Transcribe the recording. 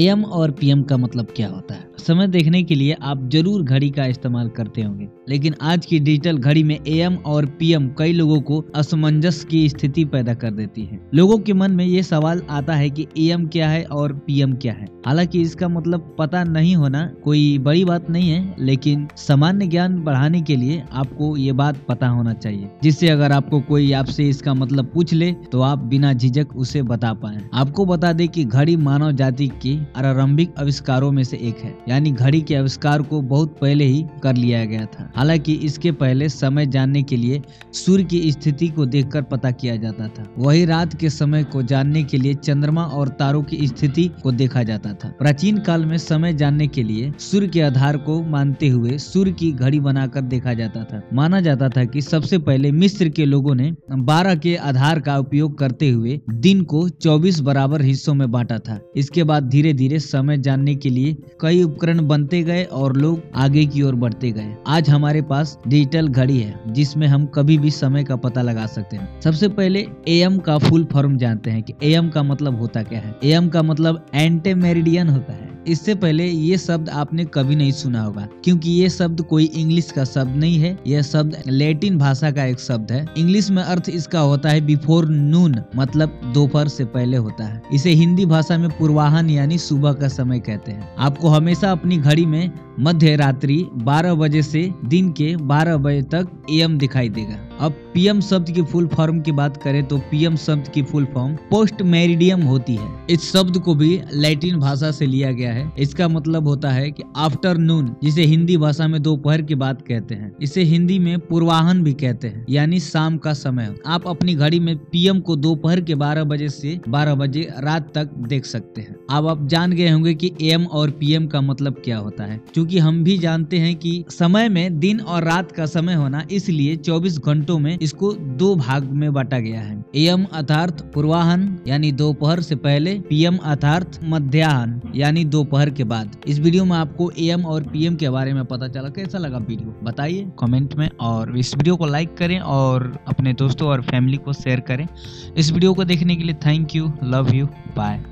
M और PM का मतलब क्या होता है? समय देखने के लिए आप ज़रूर घड़ी का इस्तेमाल करते होंगे। लेकिन आज की डिजिटल घड़ी में एम और पीएम कई लोगों को असमंजस की स्थिति पैदा कर देती है। लोगों के मन में ये सवाल आता है कि एम क्या है और पीएम क्या है? हालाँकि इसका मतलब पता नहीं होना कोई बड़ी बात नहीं है, लेकिन सामान्य ज्ञान बढ़ाने के लिए आपको ये बात पता होना चाहिए। जिससे अगर आपको कोई आपसे इसका मतलब पूछ ले तो आप बिना झिझक उसे बता पाए। आपको बता दे कि घड़ी मानव जाति के आरंभिक आविष्कारों में से एक है। यानी घड़ी के आविष्कार को बहुत पहले ही कर लिया गया था। हालाँकि इसके पहले समय जानने के लिए सूर्य की स्थिति को देखकर पता किया जाता था। वही रात के समय को जानने के लिए चंद्रमा और तारों की स्थिति को देखा जाता था। प्राचीन काल में समय जानने के लिए सूर्य के आधार को मानते हुए सूर्य की घड़ी बनाकर देखा जाता था। माना जाता था कि सबसे पहले मिस्र के लोगों ने बारह के आधार का उपयोग करते हुए दिन को 24 बराबर हिस्सों में बांटा था। इसके बाद धीरे धीरे समय जानने के लिए कई उपकरण बनते गए और लोग आगे की ओर बढ़ते गए। आज हमारे पास डिजिटल घड़ी है, जिसमें हम कभी भी समय का पता लगा सकते हैं। सबसे पहले एम का फुल फॉर्म जानते हैं कि एम का मतलब होता क्या है। एम का मतलब एंटे मेरिडियन होता है। इससे पहले ये शब्द आपने कभी नहीं सुना होगा, क्योंकि ये शब्द कोई इंग्लिश का शब्द नहीं है, यह शब्द लैटिन भाषा का एक शब्द है। इंग्लिश में अर्थ इसका होता है बिफोर नून मतलब दोपहर से पहले होता है। इसे हिंदी भाषा में पूर्वाहन यानी सुबह का समय कहते हैं। आपको हमेशा अपनी घड़ी में मध्य रात्रि 12 बजे से दिन के 12 बजे तक एम दिखाई देगा। अब पीएम शब्द की फुल फॉर्म की बात करें तो पीएम शब्द की फुल फॉर्म पोस्ट मेरिडियम होती है। इस शब्द को भी लैटिन भाषा से लिया गया है। इसका मतलब होता है कि आफ्टरनून जिसे हिंदी भाषा में दोपहर की बात कहते हैं, इसे हिंदी में पूर्वाहन भी कहते हैं, यानी शाम का समय। आप अपनी घड़ी में पीएम को दोपहर के 12 बजे से 12 बजे रात तक देख सकते हैं। अब आप जान गए होंगे कि एम और पीएम का मतलब क्या होता है। क्योंकि हम भी जानते हैं कि समय में दिन और रात का समय होना इसलिए 24 घंटों में इसको दो भाग में बांटा गया है। एम अर्थात पूर्वाहन, यानी दोपहर से पहले पीएम अर्थात मध्याहन, यानी दोपहर के बाद। इस वीडियो में आपको एम और पीएम के बारे में पता चला। कैसा लगा वीडियो? बताइए कमेंट में और इस वीडियो को लाइक करें और अपने दोस्तों और फैमिली को शेयर करें। इस वीडियो को देखने के लिए thank you, love you, bye.